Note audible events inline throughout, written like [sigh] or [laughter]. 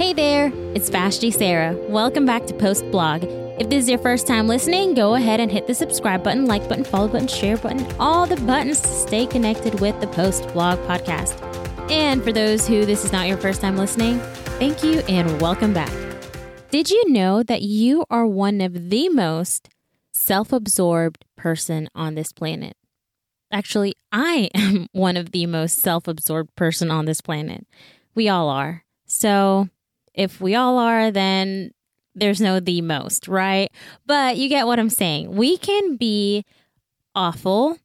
Hey there, it's Vashti Sarah. Welcome back to Post Blog. If this is your first time listening, go ahead and hit the subscribe button, like button, follow button, share button, all the buttons to stay connected with the Post Blog podcast. And for those who this is not your first time listening, thank you and welcome back. Did you know that you are one of the most self absorbed person on this planet? Actually, I [laughs] am one of the most self absorbed person on this planet. We all are. So if we all are, then there's no the most, right? But you get what I'm saying. We can be awful,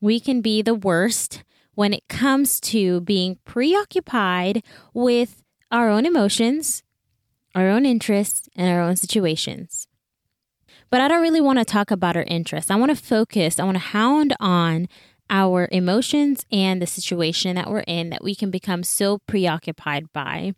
we can be the worst when it comes to being preoccupied with our own emotions, our own interests, and our own situations. But I don't really want to talk about our interests. I want to focus, I want to hound on our emotions and the situation that we're in that we can become so preoccupied by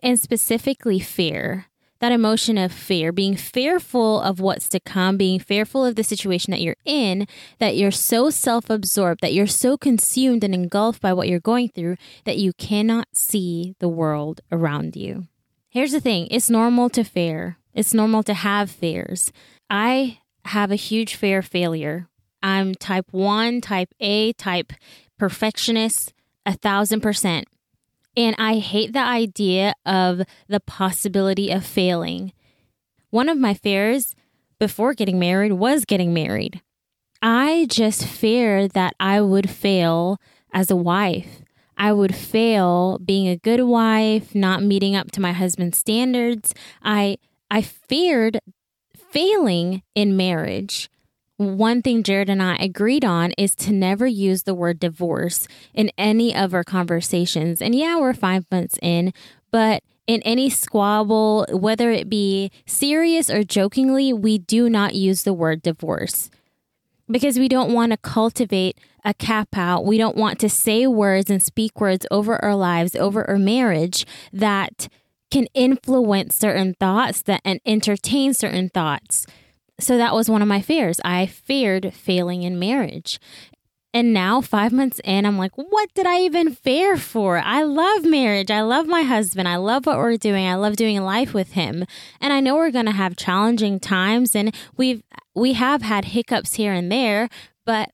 and specifically fear. That emotion of fear, being fearful of what's to come, being fearful of the situation that you're in, that you're so self absorbed, that you're so consumed and engulfed by what you're going through that you cannot see the world around you. Here's the thing it's normal to fear, it's normal to have fears. I have a huge fear of failure. I'm type 1, type A, type perfectionist, a thousand percent. And I hate the idea of the possibility of failing. One of my fears before getting married was getting married. I just feared that I would fail as a wife. I would fail being a good wife, not meeting up to my husband's standards. I I feared failing in marriage one thing Jared and I agreed on is to never use the word divorce in any of our conversations. And yeah, we're five months in, but in any squabble, whether it be serious or jokingly, we do not use the word divorce because we don't want to cultivate a cap out. We don't want to say words and speak words over our lives, over our marriage that can influence certain thoughts that and entertain certain thoughts. So that was one of my fears. I feared failing in marriage. And now, five months in, I'm like, what did I even fear for? I love marriage. I love my husband. I love what we're doing. I love doing life with him. And I know we're going to have challenging times and we've, we have had hiccups here and there, but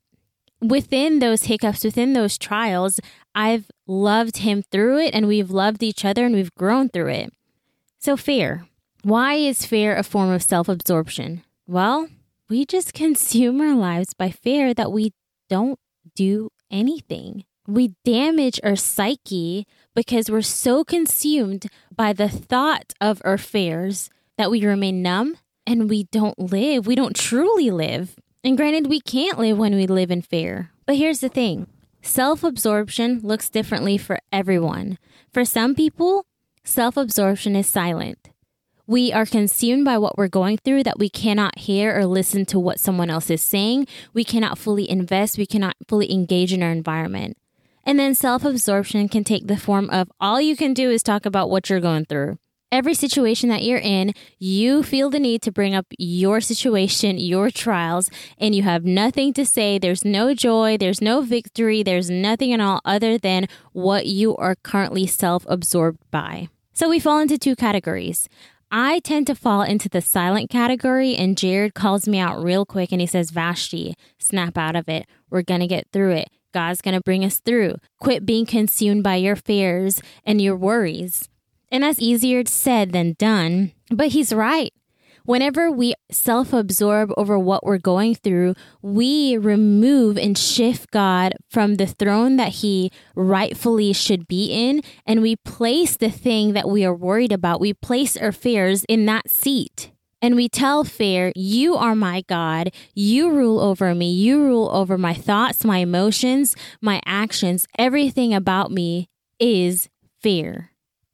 within those hiccups, within those trials, I've loved him through it and we've loved each other and we've grown through it. So, fear. Why is fear a form of self absorption? Well, we just [laughs] consume our lives by fear that we don't do anything. We damage our psyche because we're so consumed by the thought of our fears that we remain numb and we don't live. We don't truly live. And granted, we can't live when we live in fear. But here's the thing self absorption looks differently for everyone. For some people, self absorption is silent. We are consumed by what we're going through that we cannot hear or listen to what someone else is saying. We cannot fully invest. We cannot fully engage in our environment. And then self absorption can take the form of all you can do is talk about what you're going through. Every situation that you're in, you feel the need to bring up your situation, your trials, and you have nothing to say. There's no joy, there's no victory, there's nothing at all other than what you are currently self absorbed by. So we fall into two categories. I tend to fall into the silent category, and Jared calls me out real quick and he says, Vashti, snap out of it. We're going to get through it. God's going to bring us through. Quit being consumed by your fears and your worries. And that's easier said than done, but he's right. Whenever we self absorb over what we're going through, we remove and shift God from the throne that he rightfully should be in, and we place the thing that we are worried about, we place our fears in that seat. And we tell fear, You are my God. You rule over me. You rule over my thoughts, my emotions, my actions. Everything about me is fear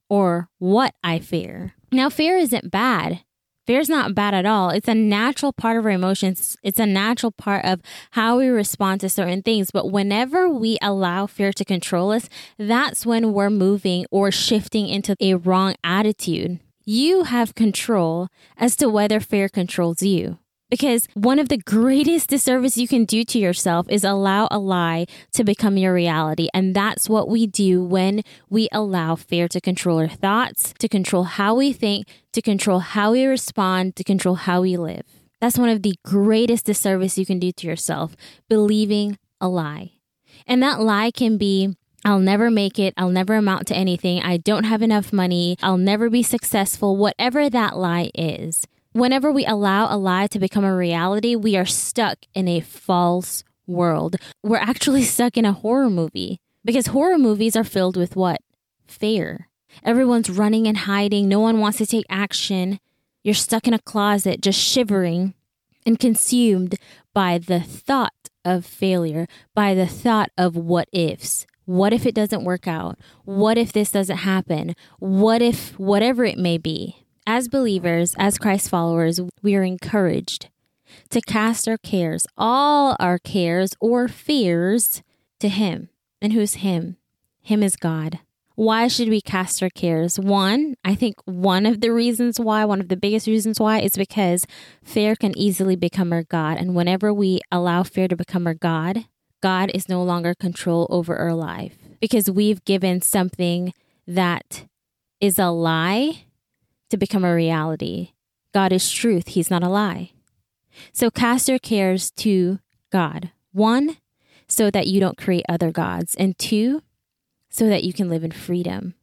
or what I fear. Now, fear isn't bad. Fear is not bad at all. It's a natural part of our emotions. It's a natural part of how we respond to certain things. But whenever we allow fear to control us, that's when we're moving or shifting into a wrong attitude. You have control as to whether fear controls you. Because one of the greatest disservice you can do to yourself is allow a lie to become your reality. And that's what we do when we allow fear to control our thoughts, to control how we think, to control how we respond, to control how we live. That's one of the greatest disservice you can do to yourself, believing a lie. And that lie can be I'll never make it. I'll never amount to anything. I don't have enough money. I'll never be successful. Whatever that lie is. Whenever we allow a lie to become a reality, we are stuck in a false world. We're actually [laughs] stuck in a horror movie because horror movies are filled with what? Fear. Everyone's running and hiding. No one wants to take action. You're stuck in a closet just shivering and consumed by the thought of failure, by the thought of what ifs. What if it doesn't work out? What if this doesn't happen? What if whatever it may be? As believers, as Christ followers, we are encouraged to cast our cares, all our cares or fears, to Him. And who's Him? Him is God. Why should we cast our cares? One, I think one of the reasons why, one of the biggest reasons why, is because fear can easily become our God. And whenever we allow fear to become our God, God is no longer control over our life because we've given something that is a lie to become a reality. God is truth, He's not a lie. So cast your cares to God. One, so that you don't create other gods. And two, so that you can live in freedom.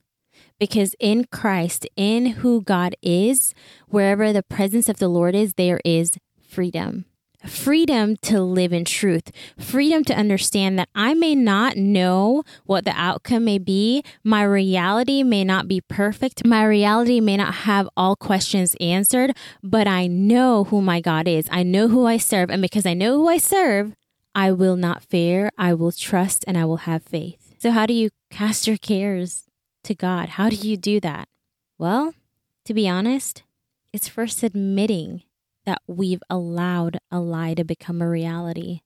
Because in Christ, in who God is, wherever the presence of the Lord is, there is freedom freedom to live in truth, freedom to understand that I may not know what the outcome may be. My reality may not be perfect. My reality may not have all questions answered, but I know who my God is. I know who I serve. And because I know who I serve, I will not fear. I will trust and I will have faith. So, how do you cast your cares to God? How do you do that? Well, to be honest, it's first admitting that we've allowed a lie to become a reality.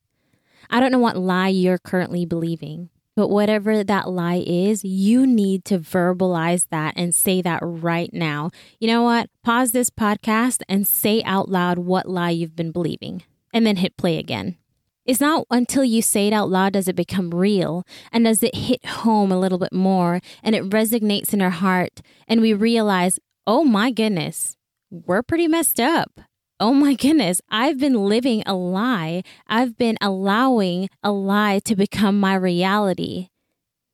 I don't know what lie you're currently believing, but whatever that lie is, you need to verbalize that and say that right now. You know what? Pause this podcast and say out loud what lie you've been believing, and then hit play again. It's not until you say it out loud does it become real and does it hit home a little bit more and it resonates in our heart and we realize, oh my goodness, we're pretty messed up oh my goodness, I've been living a lie. I've been allowing a lie to become my reality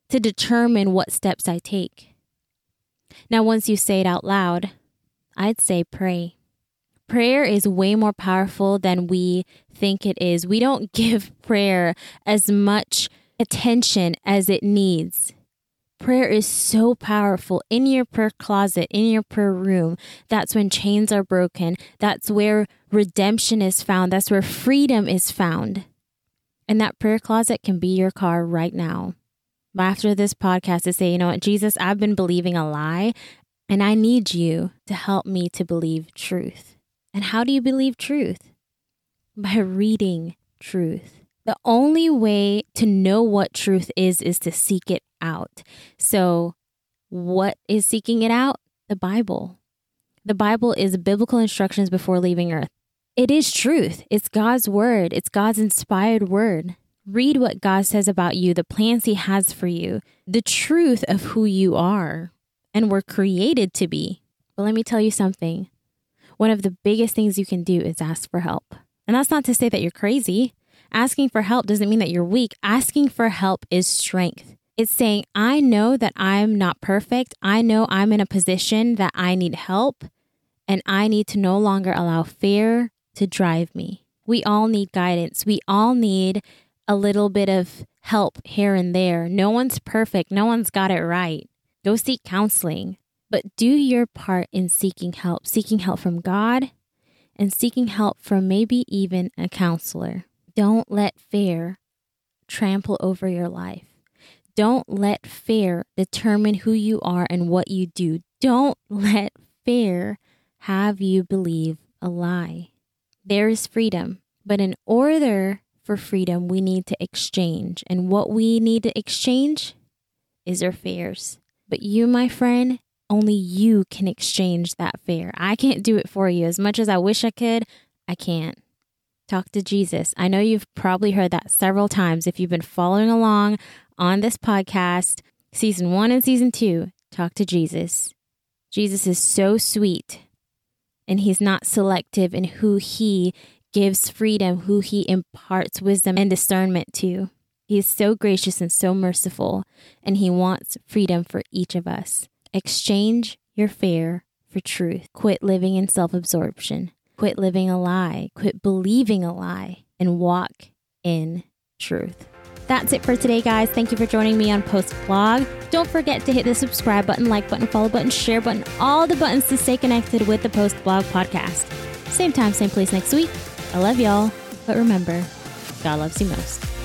to determine what steps I take. Now, once you say it out loud, I'd say pray. Prayer is way more powerful than we think it is. We don't [laughs] give prayer as much attention as it needs. Prayer is so powerful in your prayer closet, in your prayer room. That's when chains are broken. That's where redemption is found. That's where freedom is found. And that prayer closet can be your car right now. After this podcast, to say, you know what, Jesus, I've been believing a lie, and I need you to help me to believe truth. And how do you believe truth? By reading truth. The only way to know what truth is is to seek it out. So, what is seeking it out? The Bible. The Bible is biblical instructions before leaving earth. It is truth. It's God's word. It's God's inspired word. Read what God says about you, the plans He has for you, the truth of who you are and were created to be. But let me tell you something. One of the biggest things you can do is ask for help. And that's not to say that you're crazy. Asking for help doesn't mean that you're weak. Asking for help is strength. It's saying, I know that I'm not perfect. I know I'm in a position that I need help, and I need to no longer allow fear to drive me. We all need guidance. We all need a little bit of help here and there. No one's perfect, no one's got it right. Go seek counseling, but do your part in seeking help, seeking help from God and seeking help from maybe even a counselor. Don't let fear trample over your life. Don't let fear determine who you are and what you do. Don't let fear have you believe a lie. There is freedom, but in order for freedom, we need to exchange. And what we need to exchange is our fears. But you, my friend, only you can exchange that fear. I can't do it for you. As much as I wish I could, I can't. Talk to Jesus. I know you've probably heard that several times if you've been following along on this podcast, season one and season two. Talk to Jesus. Jesus is so sweet, and he's not selective in who he gives freedom, who he imparts wisdom and discernment to. He is so gracious and so merciful, and he wants freedom for each of us. Exchange your fear for truth. Quit living in self absorption. Quit living a lie, quit believing a lie, and walk in truth. That's it for today, guys. Thank you for joining me on Post Blog. Don't forget to hit the subscribe button, like button, follow button, share button, all the buttons to stay connected with the Post Blog podcast. Same time, same place next week. I love y'all, but remember, God loves you most.